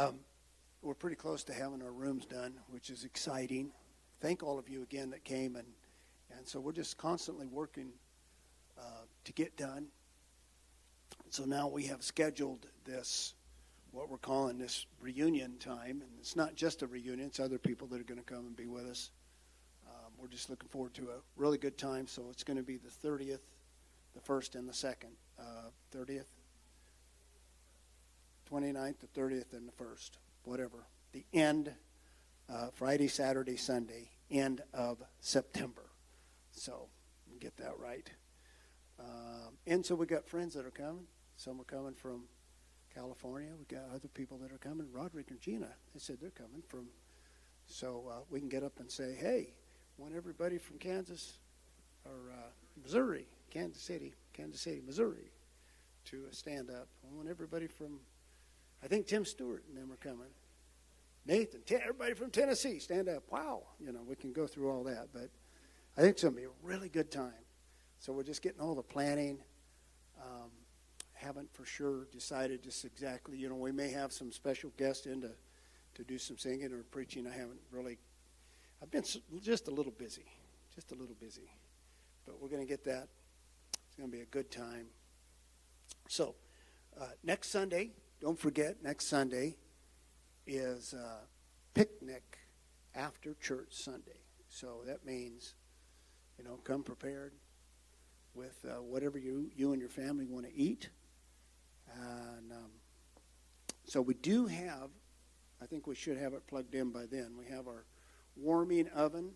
Um, we're pretty close to having our rooms done, which is exciting. Thank all of you again that came, and and so we're just constantly working uh, to get done. So now we have scheduled this, what we're calling this reunion time, and it's not just a reunion; it's other people that are going to come and be with us. Um, we're just looking forward to a really good time. So it's going to be the 30th, the first, and the second. Uh, 30th, 29th, the 30th, and the 1st, whatever. The end, uh, Friday, Saturday, Sunday, end of September. So, get that right. Um, and so we got friends that are coming. Some are coming from California. We got other people that are coming. Roderick and Gina, they said they're coming from. So uh, we can get up and say, hey, want everybody from Kansas or uh, Missouri, Kansas City, Kansas City, Missouri, to stand up. I want everybody from I think Tim Stewart and them are coming. Nathan, everybody from Tennessee, stand up. Wow. You know, we can go through all that, but I think it's going to be a really good time. So we're just getting all the planning. Um, haven't for sure decided just exactly. You know, we may have some special guests in to, to do some singing or preaching. I haven't really. I've been just a little busy, just a little busy, but we're going to get that. It's going to be a good time. So, uh, next Sunday, don't forget, next Sunday is uh, picnic after church Sunday. So that means, you know, come prepared with uh, whatever you, you and your family want to eat. And um, so we do have, I think we should have it plugged in by then. We have our warming oven.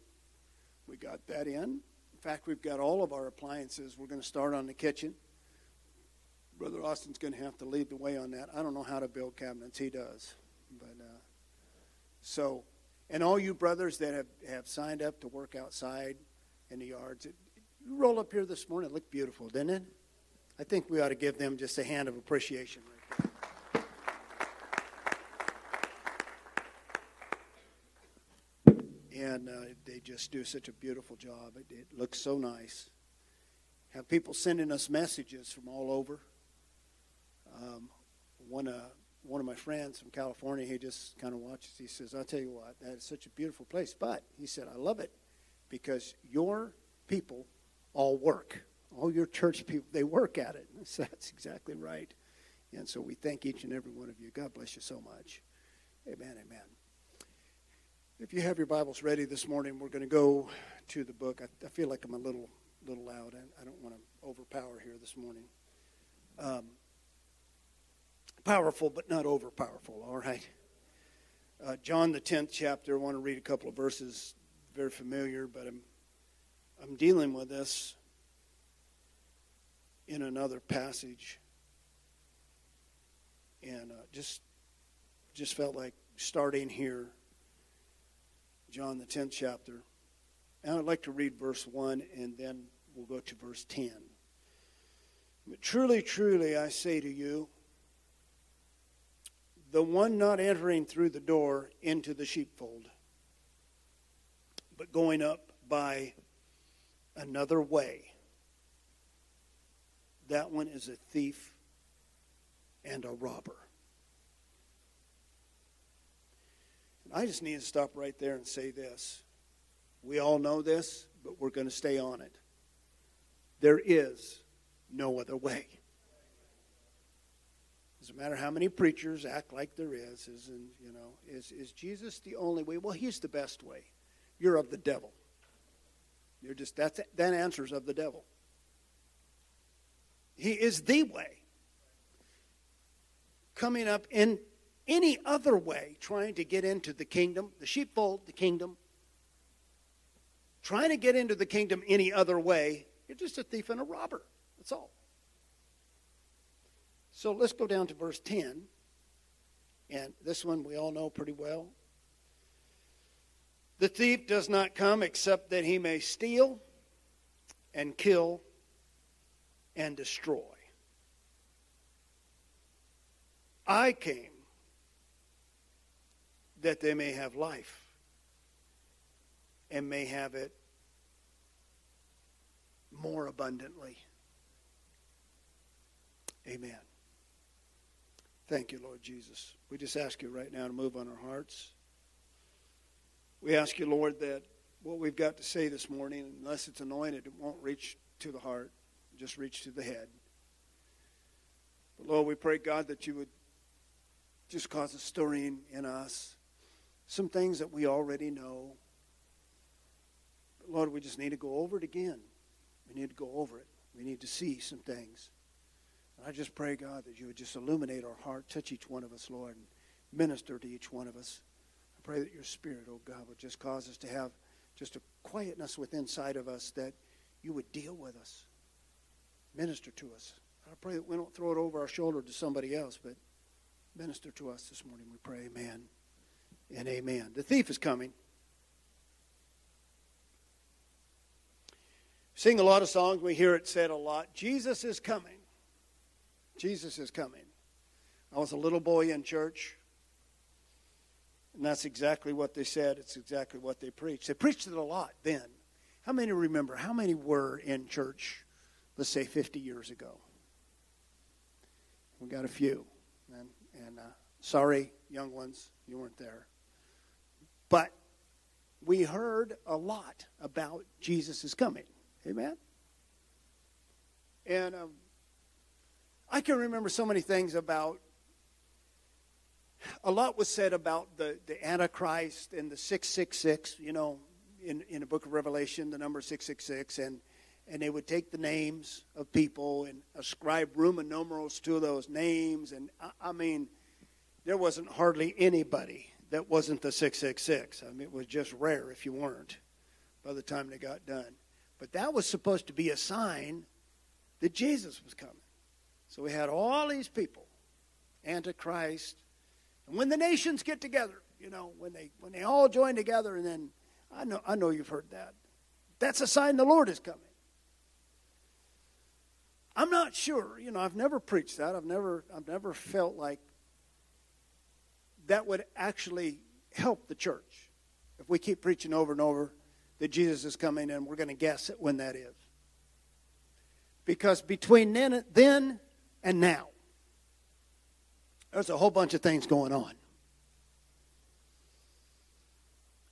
We got that in. In fact, we've got all of our appliances. We're going to start on the kitchen. Brother Austin's going to have to lead the way on that. I don't know how to build cabinets. He does. But uh, so, and all you brothers that have, have signed up to work outside in the yards, it, you roll up here this morning. It looked beautiful, didn't it? I think we ought to give them just a hand of appreciation And uh, they just do such a beautiful job. It, it looks so nice. Have people sending us messages from all over. Um, one, uh, one of my friends from California, he just kind of watches. He says, I'll tell you what, that is such a beautiful place. But he said, I love it because your people all work. All your church people, they work at it. Said, That's exactly right. And so we thank each and every one of you. God bless you so much. Amen, amen. If you have your Bibles ready this morning, we're going to go to the book. I, I feel like I'm a little little loud. I, I don't want to overpower here this morning. Um, powerful, but not over powerful, all right? Uh, John, the 10th chapter, I want to read a couple of verses, very familiar, but I'm, I'm dealing with this in another passage. And uh, just, just felt like starting here, John, the 10th chapter. And I'd like to read verse 1, and then we'll go to verse 10. But truly, truly, I say to you, the one not entering through the door into the sheepfold, but going up by another way. That one is a thief and a robber. And I just need to stop right there and say this. We all know this, but we're going to stay on it. There is no other way. It doesn't matter how many preachers act like there is. Is in, you know is is Jesus the only way? Well, he's the best way. You're of the devil. You're just that's that answers of the devil. He is the way. Coming up in any other way, trying to get into the kingdom, the sheepfold, the kingdom, trying to get into the kingdom any other way, you're just a thief and a robber. That's all. So let's go down to verse 10. And this one we all know pretty well. The thief does not come except that he may steal and kill and destroy. I came that they may have life and may have it more abundantly. Amen. Thank you, Lord Jesus. We just ask you right now to move on our hearts. We ask you, Lord, that what we've got to say this morning, unless it's anointed, it won't reach to the heart, just reach to the head. But Lord, we pray, God, that you would just cause a stirring in us. Some things that we already know. But Lord, we just need to go over it again. We need to go over it. We need to see some things. I just pray, God, that you would just illuminate our heart, touch each one of us, Lord, and minister to each one of us. I pray that your spirit, oh God, would just cause us to have just a quietness within inside of us that you would deal with us, minister to us. I pray that we don't throw it over our shoulder to somebody else, but minister to us this morning. We pray, amen and amen. The thief is coming. sing a lot of songs. We hear it said a lot. Jesus is coming. Jesus is coming. I was a little boy in church, and that's exactly what they said. It's exactly what they preached. They preached it a lot then. How many remember? How many were in church, let's say 50 years ago? We got a few. And, and uh, sorry, young ones, you weren't there. But we heard a lot about Jesus is coming. Amen? And um, I can remember so many things about, a lot was said about the, the Antichrist and the 666, you know, in, in the book of Revelation, the number 666, and, and they would take the names of people and ascribe Roman numerals to those names. And I, I mean, there wasn't hardly anybody that wasn't the 666. I mean, it was just rare if you weren't by the time they got done. But that was supposed to be a sign that Jesus was coming. So we had all these people, Antichrist, and when the nations get together, you know, when they when they all join together, and then I know I know you've heard that. That's a sign the Lord is coming. I'm not sure, you know, I've never preached that. I've never I've never felt like that would actually help the church if we keep preaching over and over that Jesus is coming and we're going to guess at when that is. Because between then, then and now, there's a whole bunch of things going on.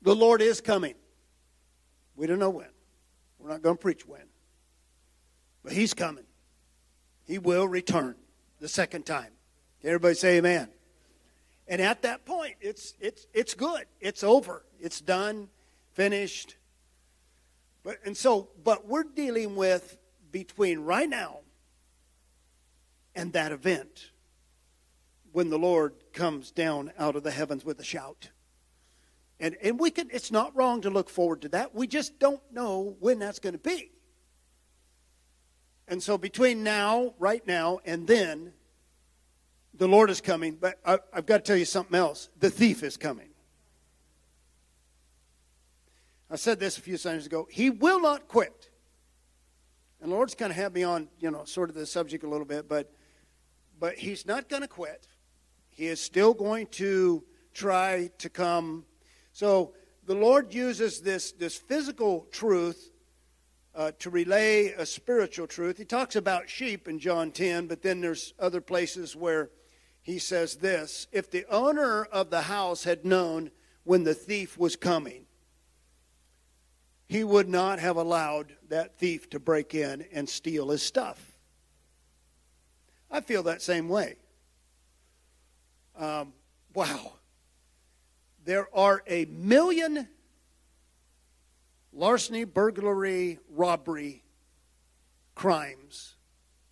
The Lord is coming. We don't know when. We're not going to preach when. But He's coming. He will return the second time. Everybody say amen. And at that point, it's, it's, it's good. It's over. It's done, finished. But, and so, but we're dealing with between right now and that event when the Lord comes down out of the heavens with a shout. And, and we can, it's not wrong to look forward to that. We just don't know when that's going to be. And so between now, right now, and then, the Lord is coming. But I, I've got to tell you something else. The thief is coming. I said this a few Sundays ago. He will not quit. And the Lord's kind of had me on, you know, sort of the subject a little bit, but but he's not going to quit. He is still going to try to come. So the Lord uses this this physical truth uh, to relay a spiritual truth. He talks about sheep in John 10, but then there's other places where he says this: If the owner of the house had known when the thief was coming he would not have allowed that thief to break in and steal his stuff. I feel that same way. Um, wow. There are a million larceny, burglary, robbery crimes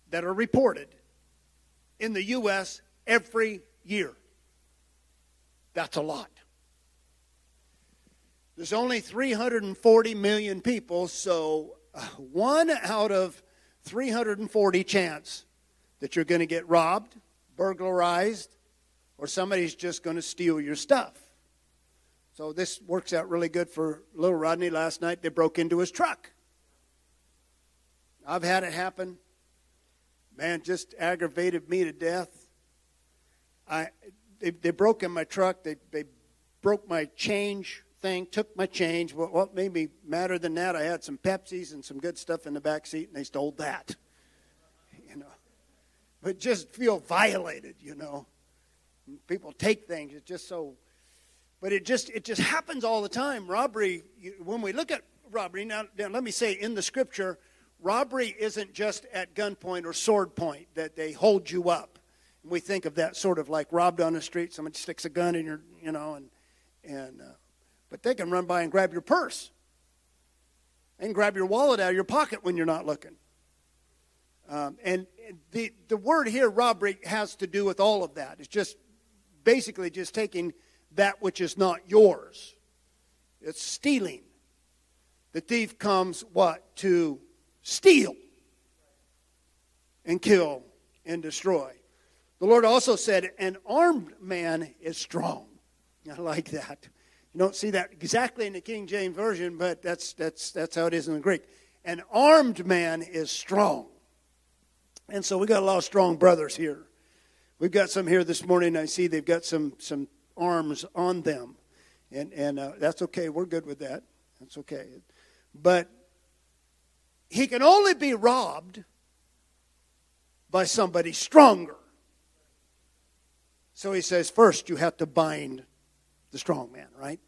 that are reported in the U.S. every year. That's a lot. There's only 340 million people, so uh, one out of 340 chance that you're going to get robbed, burglarized, or somebody's just going to steal your stuff. So this works out really good for little Rodney. Last night they broke into his truck. I've had it happen. Man, just aggravated me to death. I they, they broke in my truck. They they broke my change thing, took my change. What, what made me madder than that, I had some Pepsis and some good stuff in the back seat, and they stole that. But just feel violated, you know. People take things. It's just so, but it just it just happens all the time. Robbery. When we look at robbery now, now let me say in the scripture, robbery isn't just at gunpoint or sword point that they hold you up. We think of that sort of like robbed on the street. Somebody sticks a gun in your, you know, and and uh, but they can run by and grab your purse and grab your wallet out of your pocket when you're not looking. Um, and the, the word here, robbery, has to do with all of that. It's just basically just taking that which is not yours. It's stealing. The thief comes what? To steal and kill and destroy. The Lord also said, An armed man is strong. I like that. You don't see that exactly in the King James Version, but that's, that's, that's how it is in the Greek. An armed man is strong. And so we got a lot of strong brothers here. We've got some here this morning. I see they've got some, some arms on them. And, and uh, that's okay. We're good with that. That's okay. But he can only be robbed by somebody stronger. So he says, first you have to bind the strong man, right?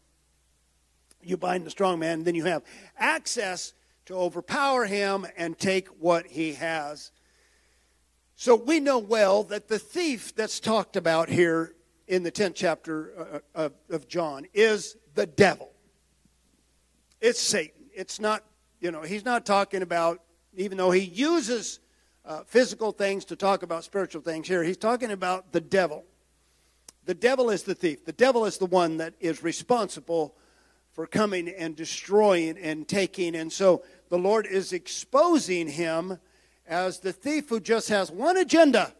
You bind the strong man, then you have access to overpower him and take what he has. So we know well that the thief that's talked about here in the 10th chapter uh, uh, of, of John is the devil. It's Satan. It's not, you know, he's not talking about, even though he uses uh, physical things to talk about spiritual things here, he's talking about the devil. The devil is the thief. The devil is the one that is responsible for coming and destroying and taking. And so the Lord is exposing him as the thief who just has one agenda.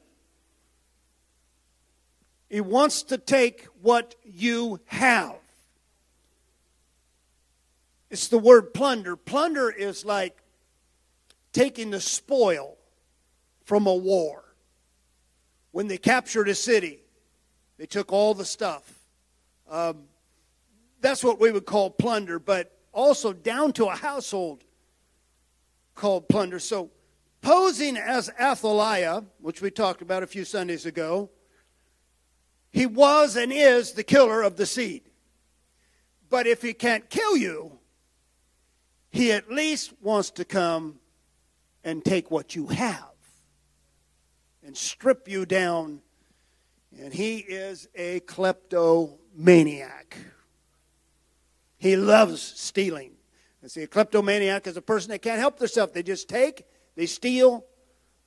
He wants to take what you have. It's the word plunder. Plunder is like taking the spoil from a war. When they captured a city, they took all the stuff. Um, that's what we would call plunder, but also down to a household called plunder. So, posing as Athaliah, which we talked about a few Sundays ago, he was and is the killer of the seed. But if he can't kill you, he at least wants to come and take what you have and strip you down and he is a kleptomaniac. He loves stealing. And see, a kleptomaniac is a person that can't help themselves. They just take, they steal.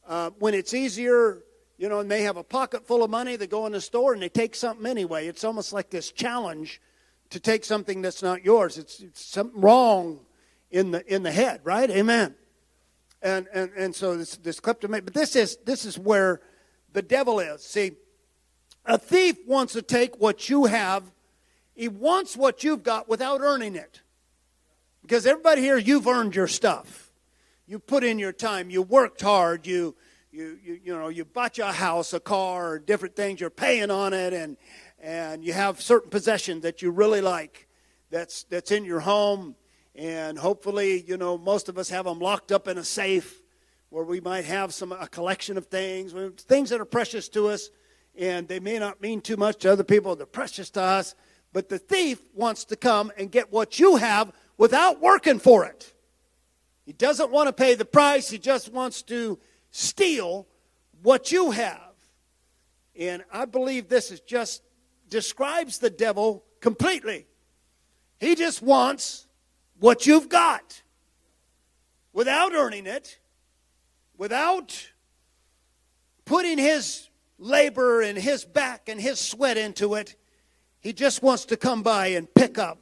Uh, when it's easier, you know, and they have a pocket full of money, they go in the store and they take something anyway. It's almost like this challenge to take something that's not yours. It's, it's something wrong in the in the head, right? Amen. And and and so this this kleptomaniac, but this is this is where the devil is. See, a thief wants to take what you have, he wants what you've got without earning it. Because everybody here, you've earned your stuff. You put in your time, you worked hard, you you, you, you know you bought you a house a car different things you're paying on it and and you have certain possessions that you really like that's that's in your home and hopefully you know most of us have them locked up in a safe where we might have some a collection of things things that are precious to us and they may not mean too much to other people. They're precious to us. But the thief wants to come and get what you have without working for it. He doesn't want to pay the price, he just wants to steal what you have. And I believe this is just describes the devil completely. He just wants what you've got without earning it, without putting his labor and his back and his sweat into it. He just wants to come by and pick up,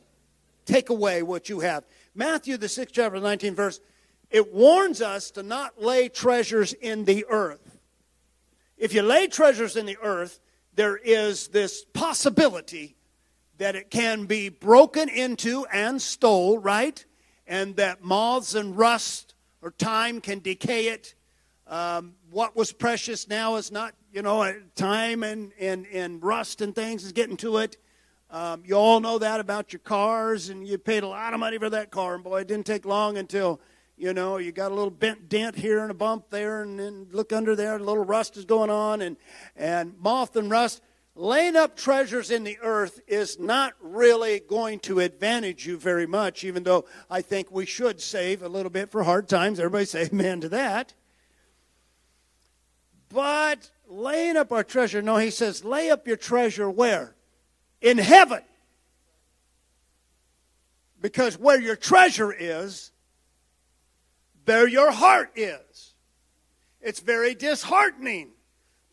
take away what you have. Matthew, the sixth chapter, 19 verse, it warns us to not lay treasures in the earth. If you lay treasures in the earth, there is this possibility that it can be broken into and stole, right? And that moths and rust or time can decay it. Um, what was precious now is not you know, time and, and, and rust and things is getting to it. Um, you all know that about your cars, and you paid a lot of money for that car. And boy, it didn't take long until, you know, you got a little bent dent here and a bump there, and then look under there, a little rust is going on, and, and moth and rust. laying up treasures in the earth is not really going to advantage you very much, even though I think we should save a little bit for hard times. Everybody say amen to that. But laying up our treasure, no, he says, lay up your treasure where? In heaven. Because where your treasure is, there your heart is. It's very disheartening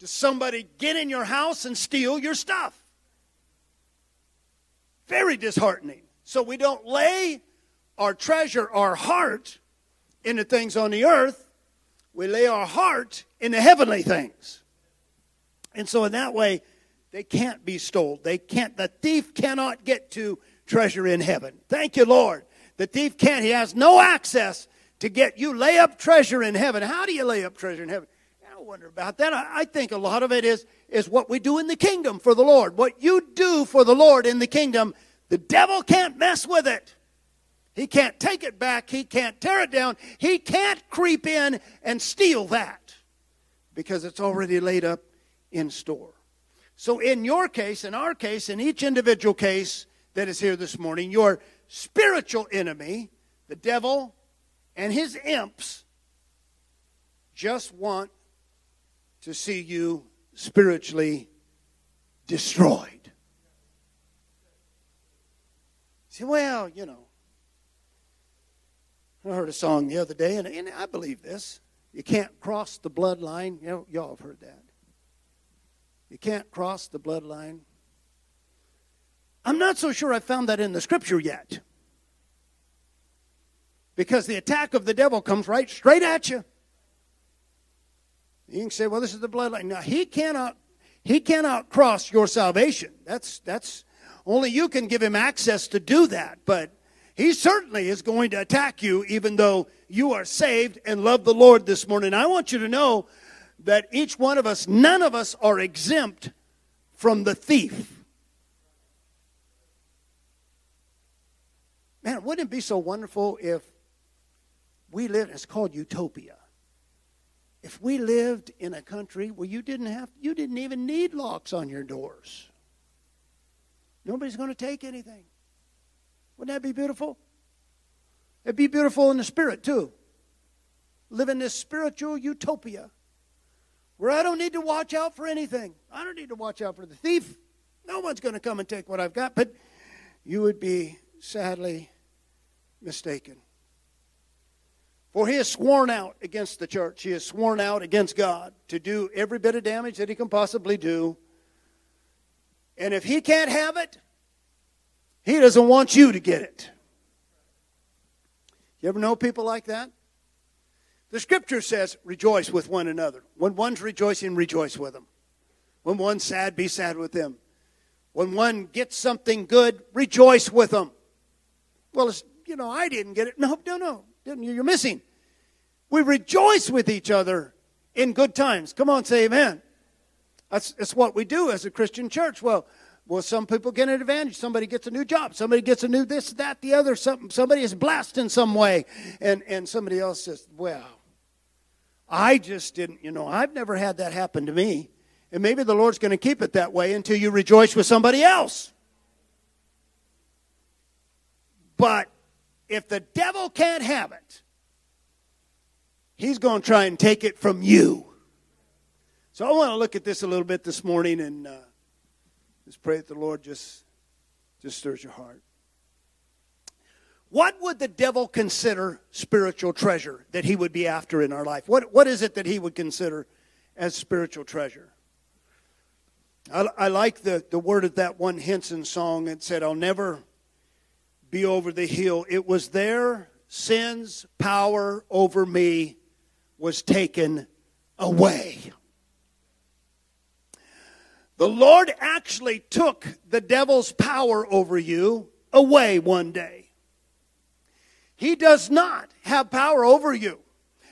to somebody get in your house and steal your stuff. Very disheartening. So we don't lay our treasure, our heart, into things on the earth. We lay our heart in the heavenly things. And so in that way, they can't be stolen. They can't, the thief cannot get to treasure in heaven. Thank you, Lord. The thief can't, he has no access to get you lay up treasure in heaven. How do you lay up treasure in heaven? I wonder about that. I, think a lot of it is, is what we do in the kingdom for the Lord. What you do for the Lord in the kingdom, the devil can't mess with it. He can't take it back. He can't tear it down. He can't creep in and steal that because it's already laid up in store. So, in your case, in our case, in each individual case that is here this morning, your spiritual enemy, the devil and his imps, just want to see you spiritually destroyed. See, well, you know, I heard a song the other day, and, and I believe this. You can't cross the bloodline. You know, y'all have heard that. You can't cross the bloodline. I'm not so sure I found that in the scripture yet. Because the attack of the devil comes right straight at you. You can say, well, this is the bloodline. Now, he cannot, he cannot cross your salvation. That's, that's, only you can give him access to do that. But he certainly is going to attack you, even though you are saved and love the Lord this morning. I want you to know that each one of us, none of us are exempt from the thief. Man, wouldn't it be so wonderful if we live, it's called utopia. If we lived in a country where you didn't have you didn't even need locks on your doors nobody's going to take anything. Wouldn't that be beautiful? It'd be beautiful in the spirit too. Live in this spiritual utopia where i don't need to watch out for anything. I don't need to watch out for the thief. No one's going to come and take what i've got but you would be sadly mistaken for he has sworn out against the church. He has sworn out against God to do every bit of damage that he can possibly do. And if he can't have it, he doesn't want you to get it. You ever know people like that? The scripture says, rejoice with one another. When one's rejoicing, rejoice with them. When one's sad, be sad with them. When one gets something good, rejoice with them. Well, you know, I didn't get it. No, no, no. You're missing. We rejoice with each other in good times. Come on, say amen. That's, that's what we do as a Christian church. Well, well, some people get an advantage. Somebody gets a new job. Somebody gets a new this, that, the other. Something. Somebody is blessed in some way, and and somebody else says, "Well, I just didn't. You know, I've never had that happen to me." And maybe the Lord's going to keep it that way until you rejoice with somebody else. But if the devil can't have it, he's going to try and take it from you. So I want to look at this a little bit this morning and uh, just pray that the Lord just, just stirs your heart. What would the devil consider spiritual treasure that he would be after in our life? What, what is it that he would consider as spiritual treasure? I, I like the, the word of that one Henson song. that said, I'll never be over the hill. It was there sin's power over me was taken away. The Lord actually took the devil's power over you away one day. He does not have power over you.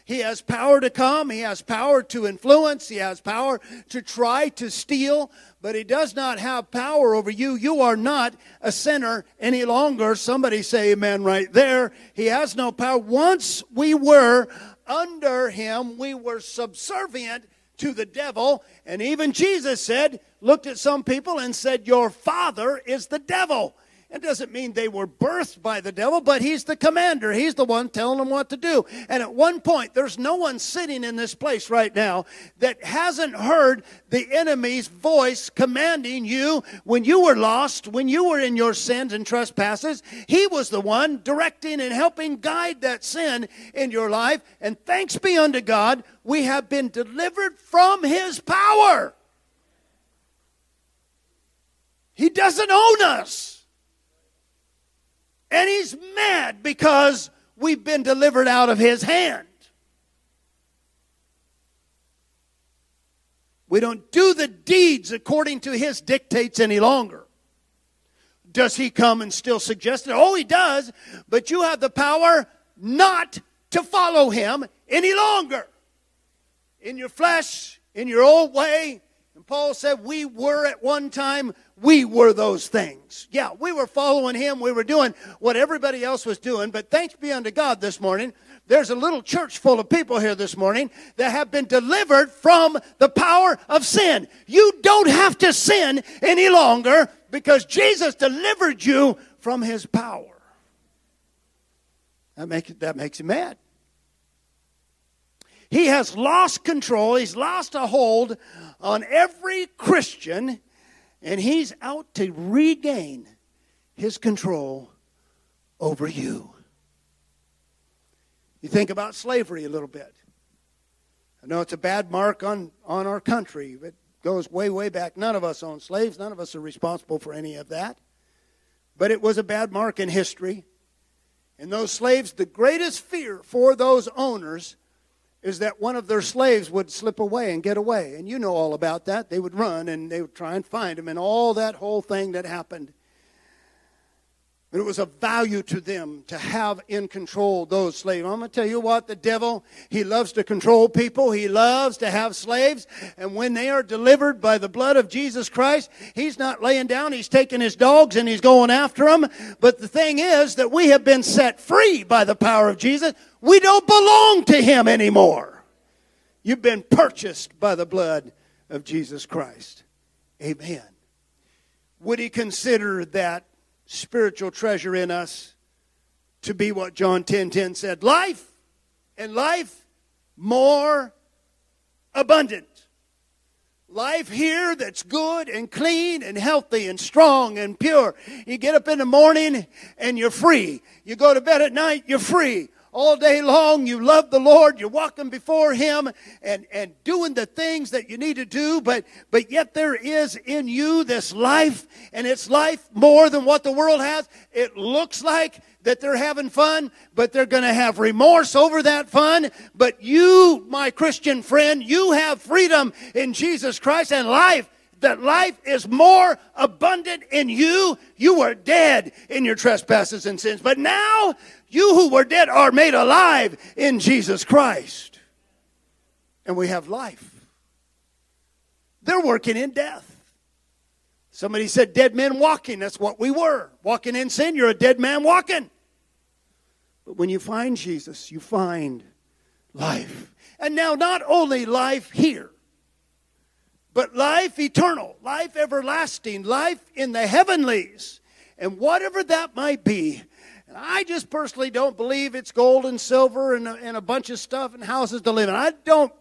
He has power to come, he has power to influence, he has power to try to steal, but he does not have power over you. You are not a sinner any longer. Somebody say amen right there. He has no power. Once we were under him, we were subservient to the devil. And even Jesus said, looked at some people and said, Your father is the devil. It doesn't mean they were birthed by the devil, but he's the commander. He's the one telling them what to do. And at one point, there's no one sitting in this place right now that hasn't heard the enemy's voice commanding you when you were lost, when you were in your sins and trespasses. He was the one directing and helping guide that sin in your life. And thanks be unto God, we have been delivered from his power. He doesn't own us. And he's mad because we've been delivered out of his hand. We don't do the deeds according to his dictates any longer. Does he come and still suggest it? Oh, he does, but you have the power not to follow him any longer. In your flesh, in your old way. Paul said, We were at one time we were those things. Yeah, we were following him. We were doing what everybody else was doing. But thanks be unto God this morning, there's a little church full of people here this morning that have been delivered from the power of sin. You don't have to sin any longer because Jesus delivered you from his power. That makes, that makes him mad. He has lost control. He's lost a hold on every Christian and he's out to regain his control over you. You think about slavery a little bit. I know it's a bad mark on, on our country. It goes way, way back. None of us own slaves. None of us are responsible for any of that. But it was a bad mark in history. And those slaves, the greatest fear for those owners is that one of their slaves would slip away and get away. And you know all about that. They would run and they would try and find him and all that whole thing that happened. But it was of value to them to have in control those slaves. I'm going to tell you what, the devil, he loves to control people. He loves to have slaves. And when they are delivered by the blood of Jesus Christ, he's not laying down. He's taking his dogs and he's going after them. But the thing is that we have been set free by the power of Jesus. We don't belong to him anymore. You've been purchased by the blood of Jesus Christ. Amen. Would he consider that spiritual treasure in us to be what John 10 10 said life and life more abundant. Life here that's good and clean and healthy and strong and pure. You get up in the morning and you're free. You go to bed at night, you're free all day long. You love the Lord. You're walking before Him and, and doing the things that you need to do. But, but yet there is in you this life, and it's life more than what the world has. It looks like that they're having fun, but they're going to have remorse over that fun. But you, my Christian friend, you have freedom in Jesus Christ and life that life is more abundant in you. You were dead in your trespasses and sins, but now you who were dead are made alive in Jesus Christ. And we have life. They're working in death. Somebody said, dead men walking. That's what we were. Walking in sin, you're a dead man walking. But when you find Jesus, you find life. And now, not only life here, but life eternal, life everlasting, life in the heavenlies. And whatever that might be, and I just personally don't believe it's gold and silver and a, and a bunch of stuff and houses to live in. I don't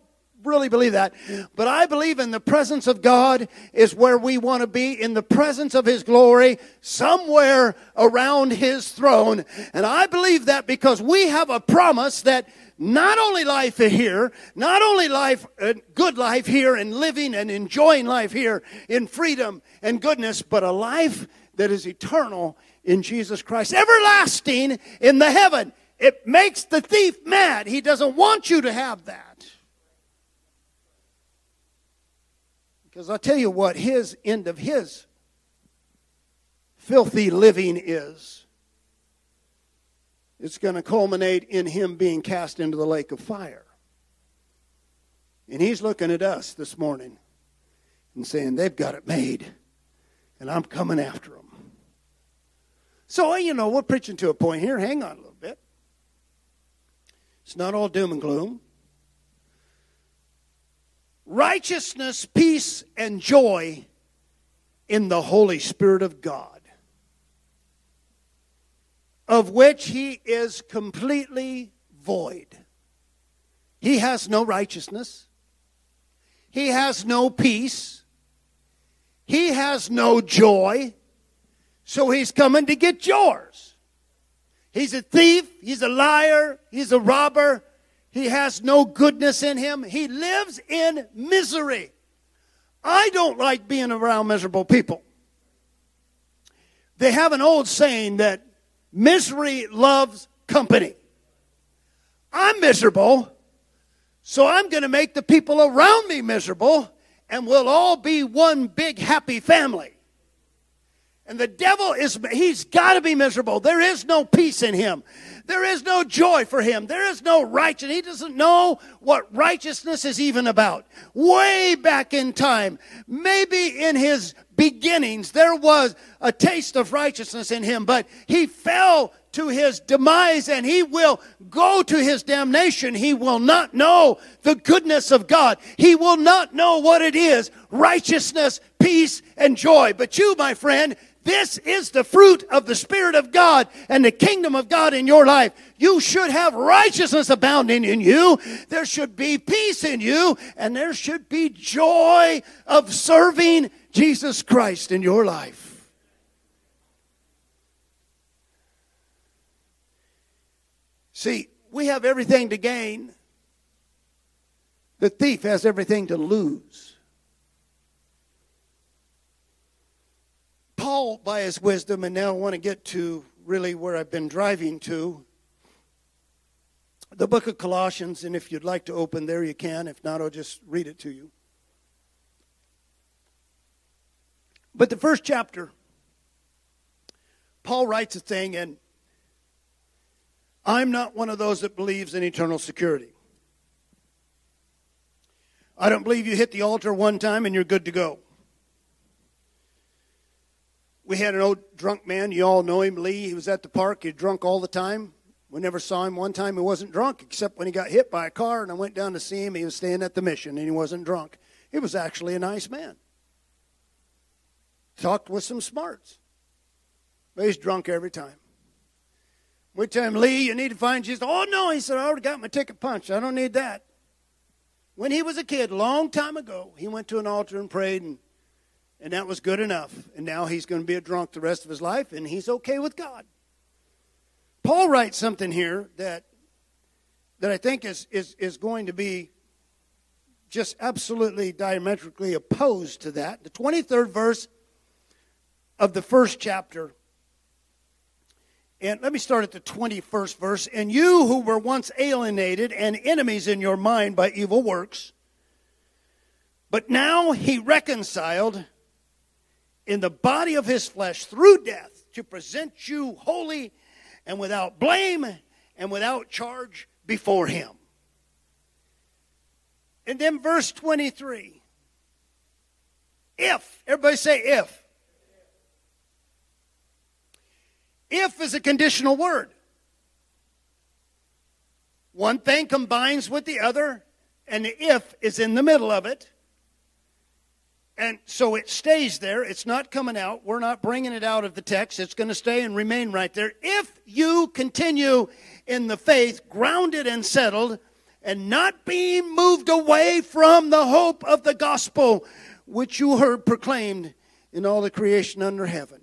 really believe that. But I believe in the presence of God is where we want to be, in the presence of His glory, somewhere around His throne. And I believe that because we have a promise that not only life here, not only life, uh, good life here and living and enjoying life here in freedom and goodness, but a life that is eternal in Jesus Christ, everlasting in the heaven. It makes the thief mad. He doesn't want you to have that. Because I'll tell you what his end of his filthy living is. It's going to culminate in him being cast into the lake of fire. And he's looking at us this morning and saying, They've got it made, and I'm coming after them. So, you know, we're preaching to a point here. Hang on a little bit. It's not all doom and gloom. righteousness, peace, and joy in the Holy Spirit of God, of which he is completely void. He has no righteousness, he has no peace, he has no joy, so he's coming to get yours. He's a thief, he's a liar, he's a robber, he has no goodness in him. He lives in misery. I don't like being around miserable people. They have an old saying that misery loves company. I'm miserable, so I'm going to make the people around me miserable, and we'll all be one big happy family. And the devil is, he's got to be miserable. There is no peace in him. There is no joy for him. There is no righteousness. He doesn't know what righteousness is even about. Way back in time, maybe in his beginnings, there was a taste of righteousness in him, but he fell to his demise and he will go to his damnation. He will not know the goodness of God. He will not know what it is righteousness, peace, and joy. But you, my friend, this is the fruit of the Spirit of God and the kingdom of God in your life. You should have righteousness abounding in you. There should be peace in you, and there should be joy of serving Jesus Christ in your life. See, we have everything to gain. The thief has everything to lose. Paul, by his wisdom, and now I want to get to really where I've been driving to the book of Colossians, and if you'd like to open there, you can. If not, I'll just read it to you. But the first chapter, Paul writes a thing, and I'm not one of those that believes in eternal security. I don't believe you hit the altar one time and you're good to go. We had an old drunk man. You all know him, Lee. He was at the park. He drunk all the time. We never saw him one time he wasn't drunk, except when he got hit by a car. And I went down to see him. He was staying at the mission, and he wasn't drunk. He was actually a nice man. Talked with some smarts, but he's drunk every time. We tell him, Lee, you need to find Jesus. Oh no, he said, I already got my ticket punched. I don't need that. When he was a kid, long time ago, he went to an altar and prayed and and that was good enough. And now he's going to be a drunk the rest of his life, and he's okay with God. Paul writes something here that that I think is, is, is going to be just absolutely diametrically opposed to that. The 23rd verse of the first chapter. And let me start at the 21st verse. And you who were once alienated and enemies in your mind by evil works, but now he reconciled in the body of his flesh through death to present you holy and without blame and without charge before him. And then verse 23. If, everybody say if. If is a conditional word. One thing combines with the other, and the if is in the middle of it. And so it stays there. It's not coming out. We're not bringing it out of the text. It's going to stay and remain right there. If you continue in the faith, grounded and settled, and not being moved away from the hope of the gospel which you heard proclaimed in all the creation under heaven.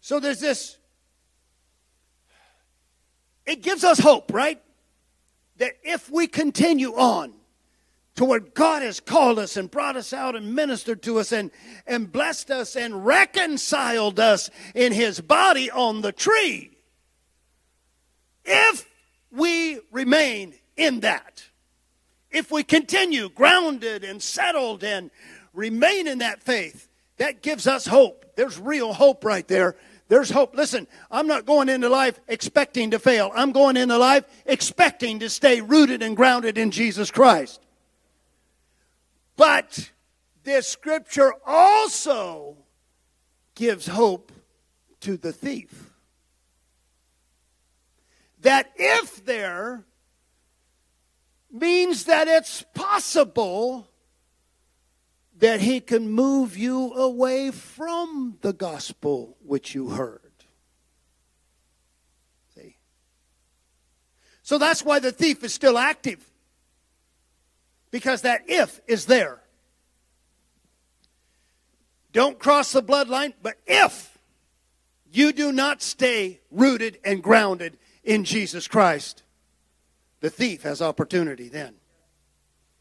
So there's this, it gives us hope, right? That if we continue on, to what God has called us and brought us out and ministered to us and, and blessed us and reconciled us in his body on the tree. If we remain in that, if we continue grounded and settled and remain in that faith, that gives us hope. There's real hope right there. There's hope. Listen, I'm not going into life expecting to fail. I'm going into life expecting to stay rooted and grounded in Jesus Christ. But this scripture also gives hope to the thief. That if there means that it's possible that he can move you away from the gospel which you heard. See? So that's why the thief is still active. Because that if is there. Don't cross the bloodline, but if you do not stay rooted and grounded in Jesus Christ, the thief has opportunity then.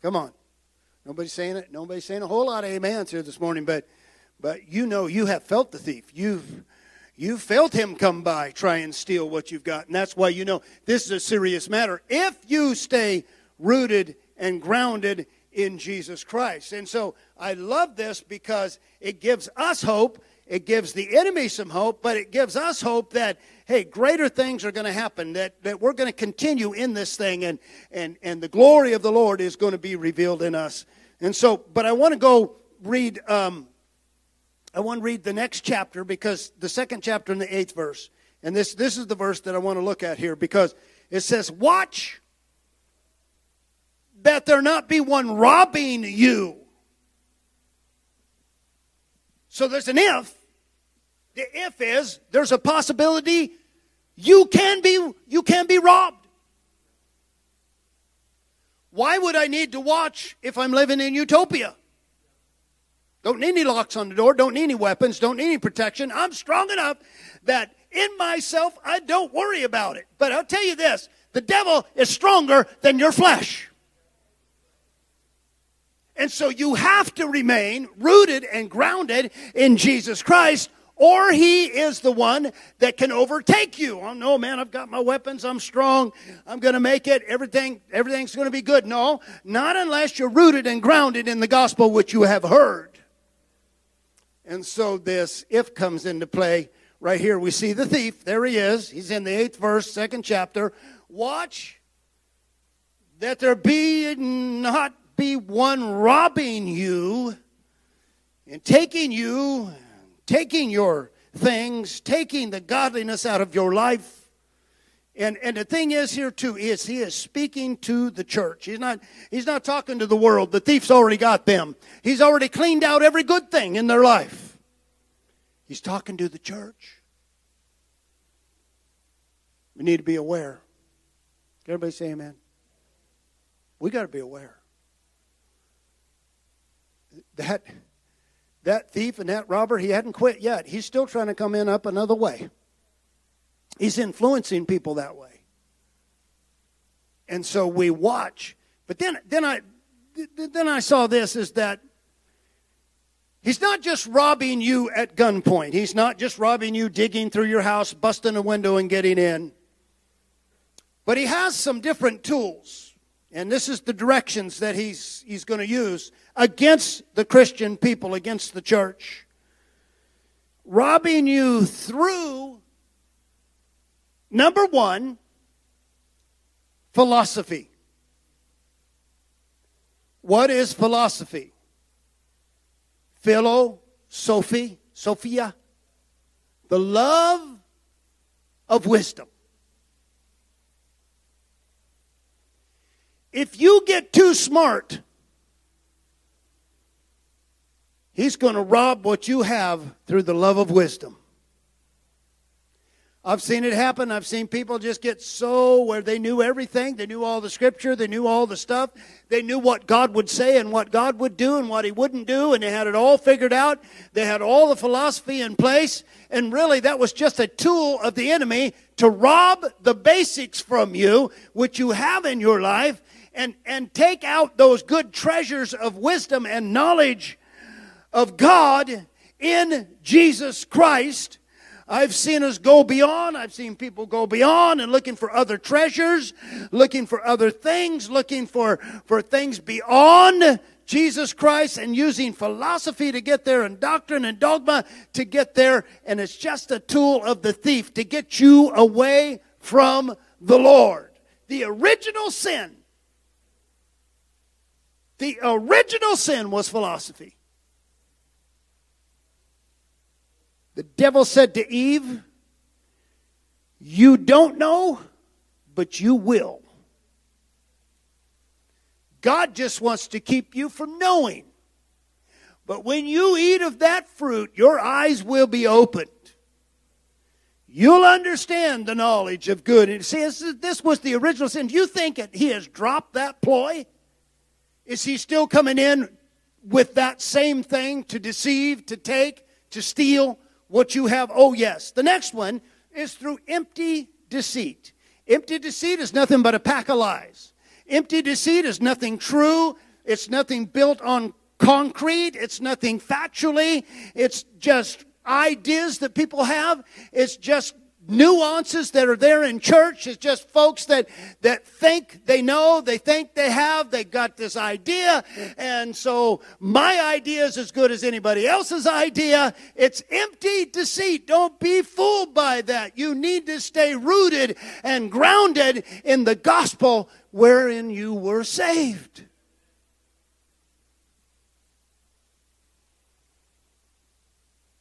Come on. Nobody's saying it. Nobody's saying a whole lot of amens here this morning, but but you know you have felt the thief. You've you felt him come by, try and steal what you've got. And that's why you know this is a serious matter. If you stay rooted and grounded in Jesus Christ. And so I love this because it gives us hope it gives the enemy some hope, but it gives us hope that, hey, greater things are going to happen, that, that we're going to continue in this thing, and, and, and the glory of the Lord is going to be revealed in us. And so, but I want to go read, um, I want to read the next chapter because the second chapter in the eighth verse. And this, this is the verse that I want to look at here because it says, Watch that there not be one robbing you. So there's an if, the if is there's a possibility you can be you can be robbed. Why would I need to watch if I'm living in utopia? Don't need any locks on the door, don't need any weapons, don't need any protection. I'm strong enough that in myself I don't worry about it. But I'll tell you this, the devil is stronger than your flesh. And so you have to remain rooted and grounded in Jesus Christ or he is the one that can overtake you. Oh no, man, I've got my weapons, I'm strong, I'm gonna make it, everything, everything's gonna be good. No, not unless you're rooted and grounded in the gospel which you have heard. And so this if comes into play. Right here, we see the thief. There he is. He's in the eighth verse, second chapter. Watch that there be not be one robbing you and taking you taking your things, taking the godliness out of your life. And, and the thing is here too is he is speaking to the church. He's not, he's not talking to the world. The thief's already got them. He's already cleaned out every good thing in their life. He's talking to the church. We need to be aware. Everybody say amen. We got to be aware. That that thief and that robber, he hadn't quit yet. He's still trying to come in up another way. He's influencing people that way. And so we watch. But then, then I, then I saw this is that he's not just robbing you at gunpoint. He's not just robbing you digging through your house, busting a window and getting in. But he has some different tools. And this is the directions that he's, he's going to use against the Christian people, against the church. Robbing you through, number one, philosophy. What is philosophy? Philo, Sophie, Sophia, the love of wisdom. If you get too smart, he's going to rob what you have through the love of wisdom. I've seen it happen. I've seen people just get so where they knew everything. They knew all the scripture. They knew all the stuff. They knew what God would say and what God would do and what He wouldn't do. And they had it all figured out. They had all the philosophy in place. And really, that was just a tool of the enemy to rob the basics from you, which you have in your life, and, and take out those good treasures of wisdom and knowledge of God in Jesus Christ. I've seen us go beyond. I've seen people go beyond and looking for other treasures, looking for other things, looking for, for things beyond Jesus Christ and using philosophy to get there and doctrine and dogma to get there. And it's just a tool of the thief to get you away from the Lord. The original sin the original sin was philosophy. The devil said to Eve, You don't know, but you will. God just wants to keep you from knowing. But when you eat of that fruit, your eyes will be opened. You'll understand the knowledge of good. And see, this was the original sin. Do you think that he has dropped that ploy? Is he still coming in with that same thing to deceive, to take, to steal what you have? Oh, yes. The next one is through empty deceit. Empty deceit is nothing but a pack of lies. Empty deceit is nothing true. It's nothing built on concrete. It's nothing factually. It's just ideas that people have. It's just nuances that are there in church. It's just folks that, that think they know, they think they have, they got this idea. And so my idea is as good as anybody else's idea. It's empty deceit. Don't be fooled by that. You need to stay rooted and grounded in the gospel wherein you were saved.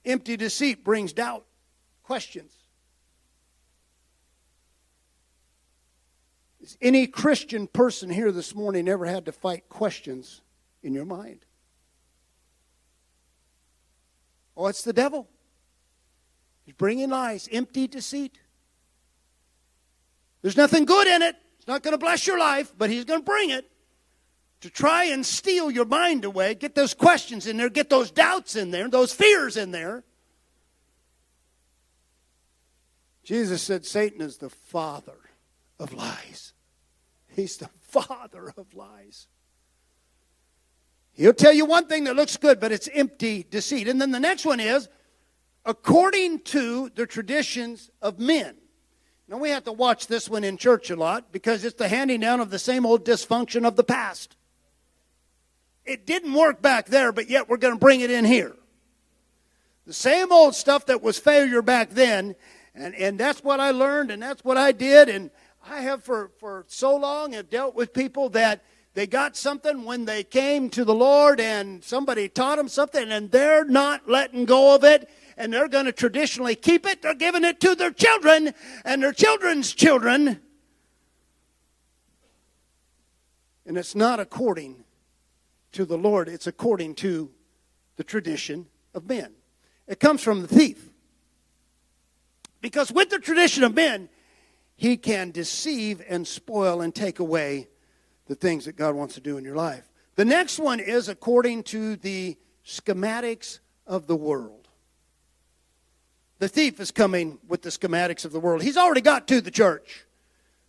Empty deceit brings doubt, questions. Has any Christian person here this morning ever had to fight questions in your mind? Oh, it's the devil. He's bringing lies, empty deceit. There's nothing good in it. It's not going to bless your life, but he's going to bring it to try and steal your mind away, get those questions in there, get those doubts in there, those fears in there. Jesus said Satan is the father of lies. He's the father of lies. He'll tell you one thing that looks good, but it's empty deceit. And then the next one is according to the traditions of men. Now we have to watch this one in church a lot because it's the handing down of the same old dysfunction of the past. It didn't work back there, but yet we're going to bring it in here. The same old stuff that was failure back then, and, and that's what I learned, and that's what I did, and I have for, for so long have dealt with people that they got something when they came to the Lord and somebody taught them something and they're not letting go of it and they're going to traditionally keep it. They're giving it to their children and their children's children. And it's not according to the Lord, it's according to the tradition of men. It comes from the thief. Because with the tradition of men, he can deceive and spoil and take away the things that God wants to do in your life. The next one is according to the schematics of the world. The thief is coming with the schematics of the world. He's already got to the church.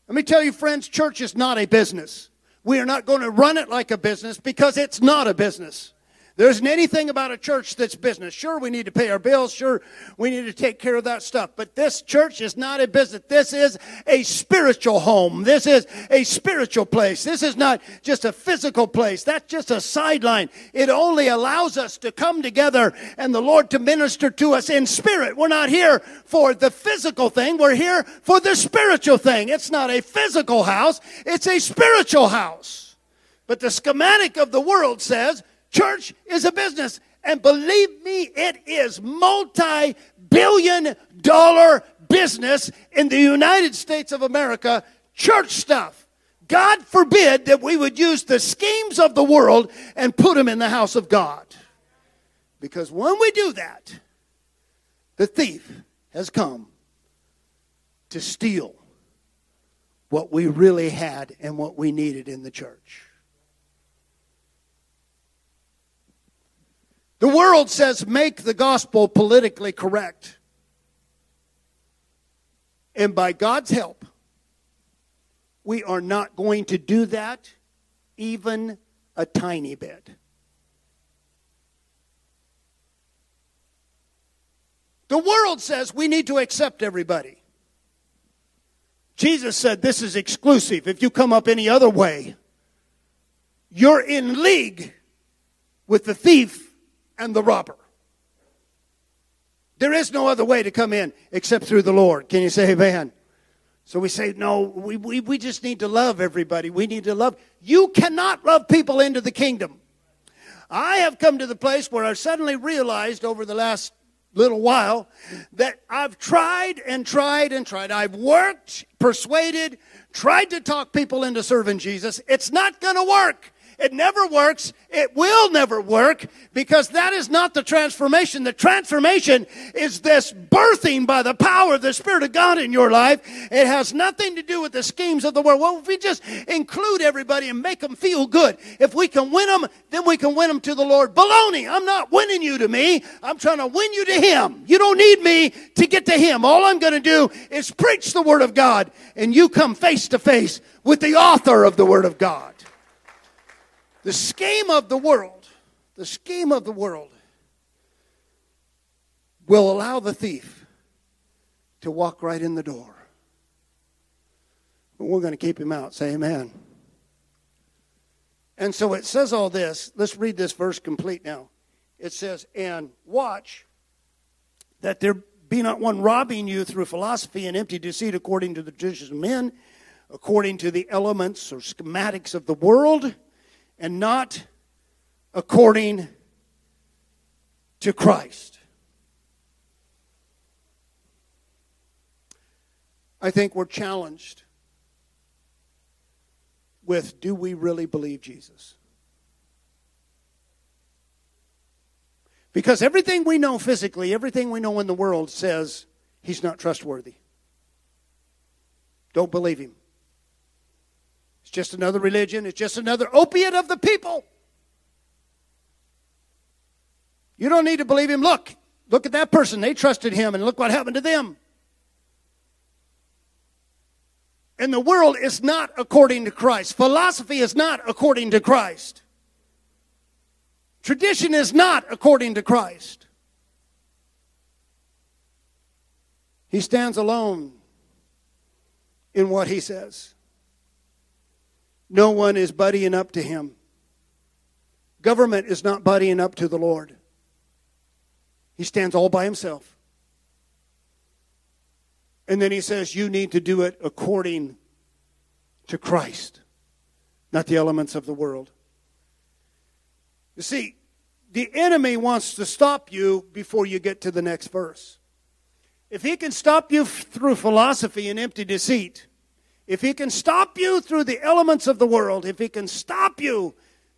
Let me tell you, friends, church is not a business. We are not going to run it like a business because it's not a business. There isn't anything about a church that's business. Sure, we need to pay our bills. Sure, we need to take care of that stuff. But this church is not a business. This is a spiritual home. This is a spiritual place. This is not just a physical place. That's just a sideline. It only allows us to come together and the Lord to minister to us in spirit. We're not here for the physical thing. We're here for the spiritual thing. It's not a physical house. It's a spiritual house. But the schematic of the world says Church is a business. And believe me, it is multi billion dollar business in the United States of America, church stuff. God forbid that we would use the schemes of the world and put them in the house of God. Because when we do that, the thief has come to steal what we really had and what we needed in the church. The world says make the gospel politically correct. And by God's help, we are not going to do that even a tiny bit. The world says we need to accept everybody. Jesus said this is exclusive. If you come up any other way, you're in league with the thief and the robber. There is no other way to come in except through the Lord. Can you say amen? So we say, no, we, we, we just need to love everybody. We need to love. You cannot love people into the kingdom. I have come to the place where I suddenly realized over the last little while that I've tried and tried and tried. I've worked, persuaded, tried to talk people into serving Jesus. It's not going to work. It never works. It will never work because that is not the transformation. The transformation is this birthing by the power of the Spirit of God in your life. It has nothing to do with the schemes of the world. Well, if we just include everybody and make them feel good, if we can win them, then we can win them to the Lord. Baloney. I'm not winning you to me. I'm trying to win you to Him. You don't need me to get to Him. All I'm going to do is preach the Word of God, and you come face to face with the author of the Word of God. The scheme of the world, the scheme of the world will allow the thief to walk right in the door. But we're going to keep him out. Say amen. And so it says all this. Let's read this verse complete now. It says, And watch that there be not one robbing you through philosophy and empty deceit according to the traditions of men according to the elements or schematics of the world and not according to Christ. I think we're challenged with do we really believe Jesus? Because everything we know physically, everything we know in the world says he's not trustworthy. Don't believe him. It's just another religion, it's just another opiate of the people. You don't need to believe him. Look, look at that person. They trusted him, and look what happened to them. And the world is not according to Christ. Philosophy is not according to Christ. Tradition is not according to Christ. He stands alone in what he says. No one is buddying up to him. Government is not buddying up to the Lord. He stands all by himself. And then he says, You need to do it according to Christ, not the elements of the world. You see, the enemy wants to stop you before you get to the next verse. If he can stop you through philosophy and empty deceit, if he can stop you through the elements of the world, if he can stop you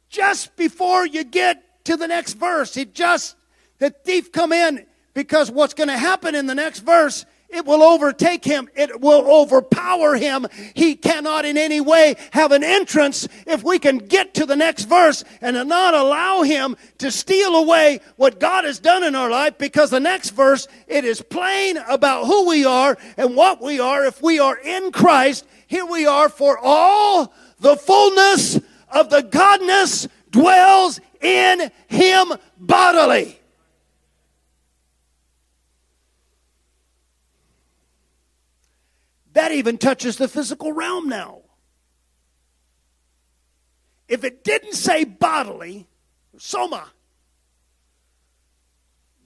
just before you get to the next verse, he just, the thief come in because what's going to happen in the next verse it will overtake him. It will overpower him. He cannot in any way have an entrance if we can get to the next verse and not allow him to steal away what God has done in our life because the next verse, it is plain about who we are and what we are. If we are in Christ, here we are for all the fullness of the Godness dwells in him bodily. That even touches the physical realm now. If it didn't say bodily, soma,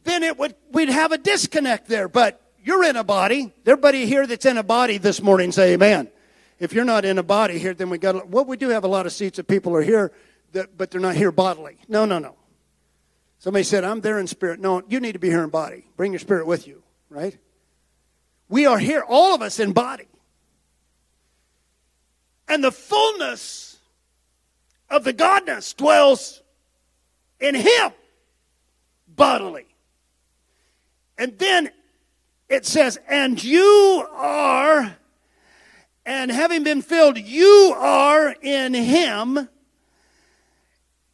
then it would we'd have a disconnect there. But you're in a body. Everybody here that's in a body this morning say amen. If you're not in a body here, then we got well, we do have a lot of seats that people are here, that, but they're not here bodily. No, no, no. Somebody said, I'm there in spirit. No, you need to be here in body. Bring your spirit with you, right? We are here, all of us in body. And the fullness of the Godness dwells in Him bodily. And then it says, and you are, and having been filled, you are in Him,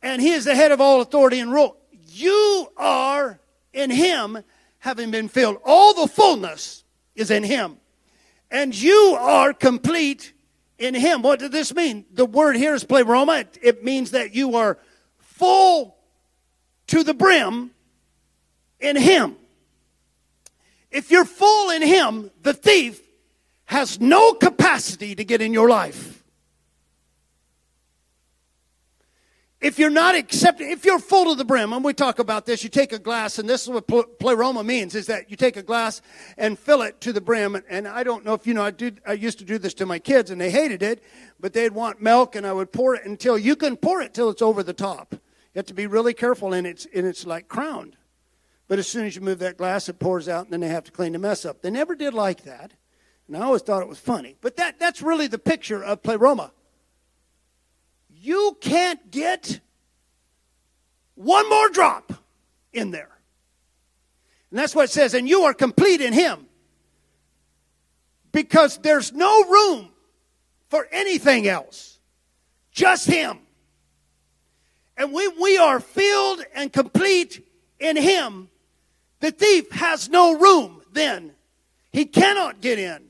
and He is the head of all authority and rule. You are in Him, having been filled. All the fullness is in him. And you are complete in him. What does this mean? The word here is pleroma. It, it means that you are full to the brim in him. If you're full in him, the thief has no capacity to get in your life. If you're not accepting, if you're full to the brim, and we talk about this, you take a glass, and this is what pleroma means, is that you take a glass and fill it to the brim. And I don't know if you know, I, did, I used to do this to my kids, and they hated it, but they'd want milk, and I would pour it until, you can pour it till it's over the top. You have to be really careful, and it's, and it's like crowned. But as soon as you move that glass, it pours out, and then they have to clean the mess up. They never did like that, and I always thought it was funny. But that, that's really the picture of pleroma you can't get one more drop in there. And that's what it says, and you are complete in Him. Because there's no room for anything else, just Him. And when we are filled and complete in Him, the thief has no room then. He cannot get in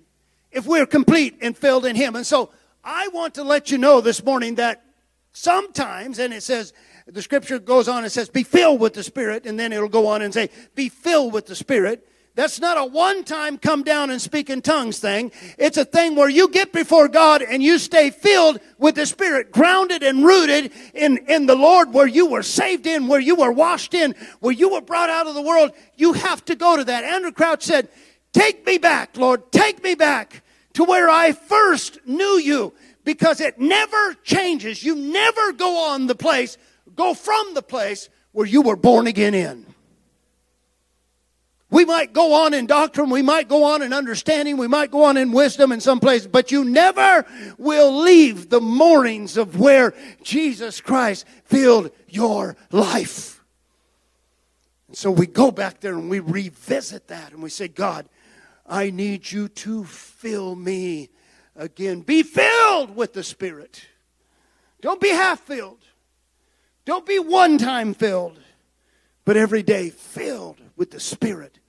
if we're complete and filled in Him. And so I want to let you know this morning that sometimes, and it says, the scripture goes on and says, be filled with the Spirit, and then it'll go on and say, be filled with the Spirit. That's not a one time come down and speak in tongues thing. It's a thing where you get before God and you stay filled with the Spirit, grounded and rooted in, in the Lord, where you were saved in, where you were washed in, where you were brought out of the world. You have to go to that. Andraé Crouch said, Take me back, Lord, take me back to where I first knew you because it never changes. You never go on the place, go from the place where you were born again in. We might go on in doctrine, we might go on in understanding, we might go on in wisdom in some places, but you never will leave the moorings of where Jesus Christ filled your life. And so we go back there and we revisit that and we say, God, I need you to fill me again. Be filled with the Spirit. Don't be half filled. Don't be one time filled, but every day filled with the Spirit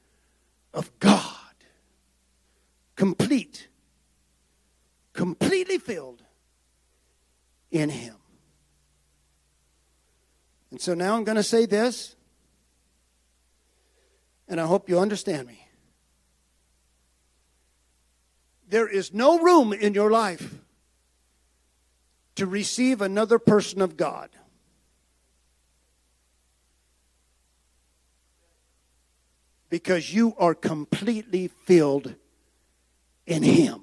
of God. Complete. Completely filled in Him. And so now I'm going to say this, and I hope you understand me. There is no room in your life to receive another person of God. because you are completely filled in Him.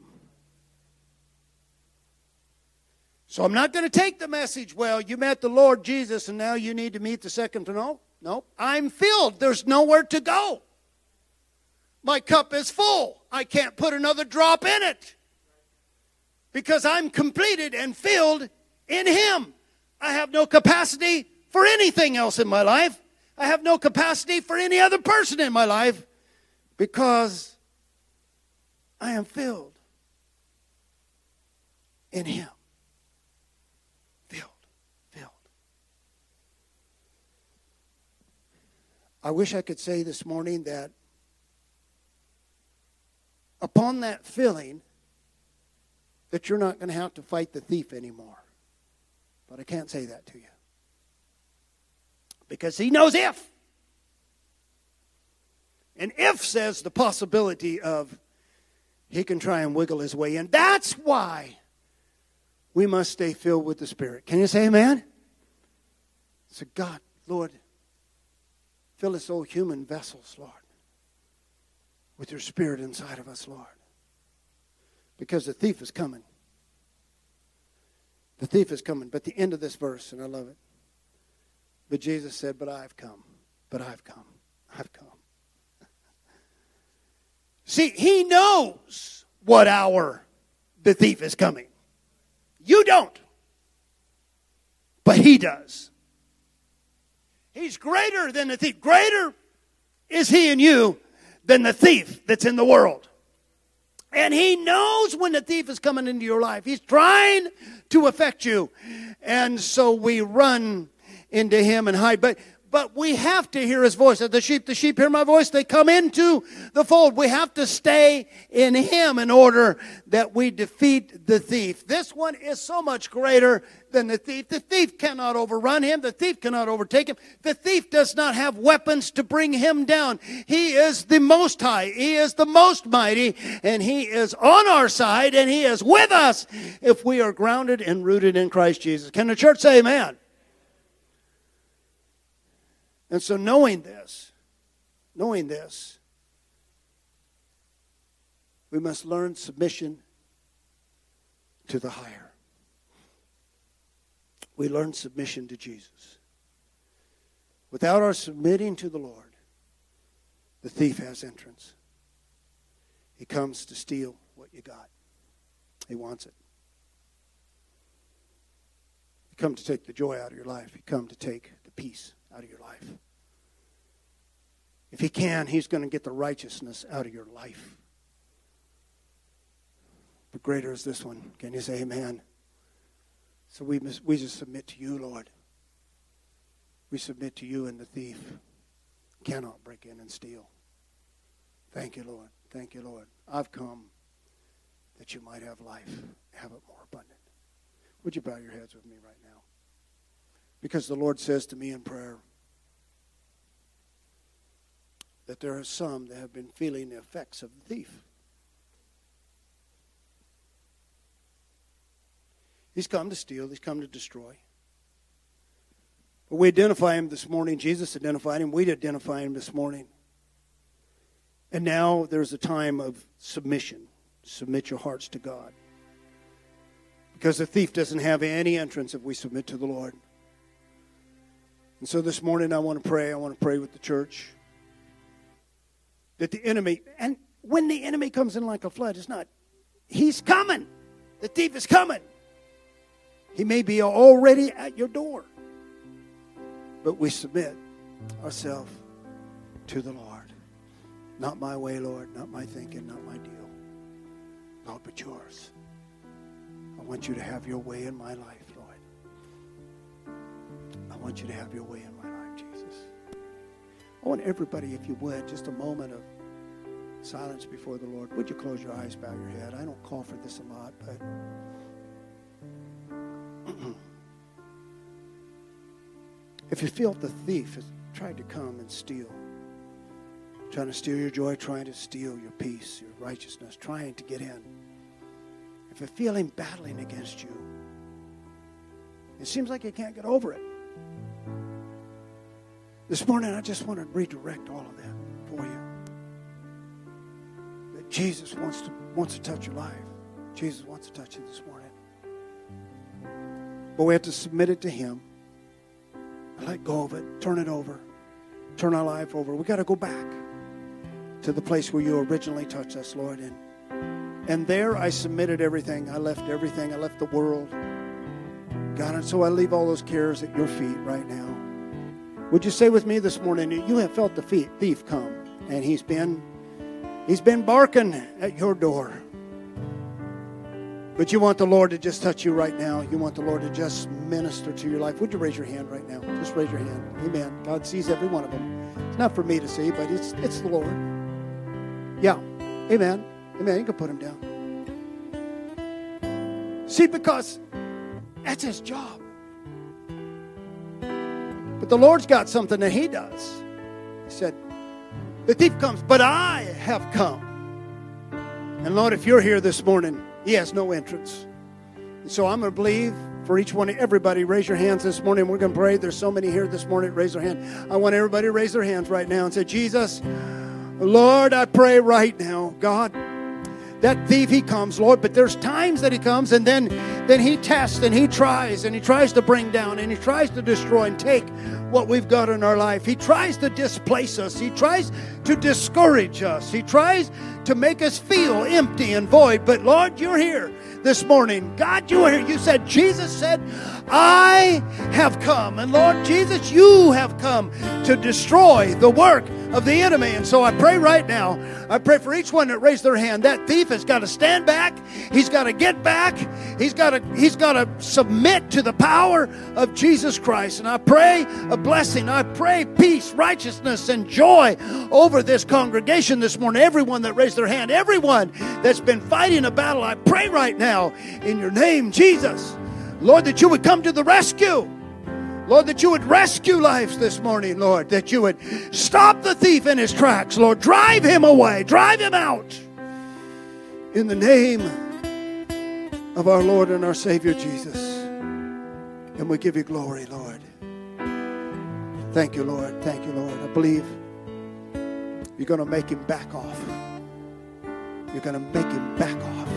So I'm not going to take the message, well, you met the Lord Jesus and now you need to meet the second. No, no. I'm filled. There's nowhere to go. My cup is full. I can't put another drop in it because I'm completed and filled in Him. I have no capacity for anything else in my life. I have no capacity for any other person in my life because I am filled in Him. Filled, filled. I wish I could say this morning that upon that feeling that you're not going to have to fight the thief anymore. But I can't say that to you because he knows if. And if says the possibility of he can try and wiggle his way in. That's why we must stay filled with the Spirit. Can you say amen? So, God, Lord, fill us, old human vessels, Lord, with your Spirit inside of us, Lord. Because the thief is coming. The thief is coming. But the end of this verse, and I love it. But Jesus said, But I've come. But I've come. I've come. See, he knows what hour the thief is coming. You don't. But he does. He's greater than the thief. Greater is he in you than the thief that's in the world. And he knows when the thief is coming into your life. He's trying to affect you. And so we run into him and hide. But but we have to hear his voice. The sheep, the sheep hear my voice. They come into the fold. We have to stay in him in order that we defeat the thief. This one is so much greater than the thief. The thief cannot overrun him. The thief cannot overtake him. The thief does not have weapons to bring him down. He is the most high. He is the most mighty and he is on our side and he is with us if we are grounded and rooted in Christ Jesus. Can the church say amen? And so, knowing this, knowing this, we must learn submission to the higher. We learn submission to Jesus. Without our submitting to the Lord, the thief has entrance. He comes to steal what you got. He wants it. He come to take the joy out of your life. He come to take the peace out of your life. If he can, he's going to get the righteousness out of your life. But greater is this one. Can you say amen? So we, we just submit to you, Lord. We submit to you, and the thief cannot break in and steal. Thank you, Lord. Thank you, Lord. I've come that you might have life, have it more abundant. Would you bow your heads with me right now? Because the Lord says to me in prayer that there are some that have been feeling the effects of the thief. He's come to steal, he's come to destroy. But we identify him this morning. Jesus identified him. We identify him this morning. And now there's a time of submission. Submit your hearts to God. Because the thief doesn't have any entrance if we submit to the Lord. And so this morning I want to pray. I want to pray with the church that the enemy, and when the enemy comes in like a flood, it's not, he's coming. The thief is coming. He may be already at your door. But we submit ourselves to the Lord. Not my way, Lord, not my thinking, not my deal. Lord, but yours. I want you to have your way in my life, want you to have your way in my life, Jesus. I want everybody, if you would, just a moment of silence before the Lord. Would you close your eyes, bow your head? I don't call for this a lot, but. if you feel the thief has tried to come and steal, trying to steal your joy, trying to steal your peace, your righteousness, trying to get in, if you feel him battling against you, it seems like you can't get over it. This morning, I just want to redirect all of that for you. That Jesus wants to, wants to touch your life. Jesus wants to touch you this morning. But we have to submit it to Him let go of it, turn it over, turn our life over. We got to go back to the place where you originally touched us, Lord. And, and there I submitted everything. I left everything. I left the world. God, and so I leave all those cares at your feet right now. Would you say with me this morning, you have felt the thief come, and he's been he's been barking at your door. But you want the Lord to just touch you right now. You want the Lord to just minister to your life. Would you raise your hand right now? Just raise your hand. Amen. God sees every one of them. It's not for me to see, but it's it's the Lord. Yeah. Amen. Amen. You can put him down. See, because that's his job. But the Lord's got something that he does. He said, The thief comes, but I have come. And Lord, if you're here this morning, he has no entrance. So I'm going to believe for each one, everybody, raise your hands this morning. We're going to pray. There's so many here this morning. Raise their hand. I want everybody to raise their hands right now and say, Jesus, Lord, I pray right now, God, that thief he comes, Lord, but there's times that he comes and then then he tests and he tries and he tries to bring down and he tries to destroy and take what we've got in our life. He tries to displace us. He tries to discourage us. He tries to make us feel empty and void. But Lord, you're here this morning. God, you are here. You said, Jesus said, I have come. And Lord Jesus, you have come to destroy the work of the enemy. And so I pray right now, I pray for each one that raised their hand. That thief has got to stand back. He's got to get back. He's got to, he's got to submit to the power of Jesus Christ. And I pray a blessing. I pray peace, righteousness, and joy over this congregation this morning. Everyone that raised their hand, everyone that's been fighting a battle, I pray right now in your name, Jesus. Lord, that you would come to the rescue. Lord, that you would rescue lives this morning, Lord, that you would stop the thief in his tracks, Lord. Drive him away, drive him out. In the name of our Lord and our Savior Jesus. And we give you glory, Lord. Thank you, Lord. Thank you, Lord. I believe you're going to make him back off. You're going to make him back off.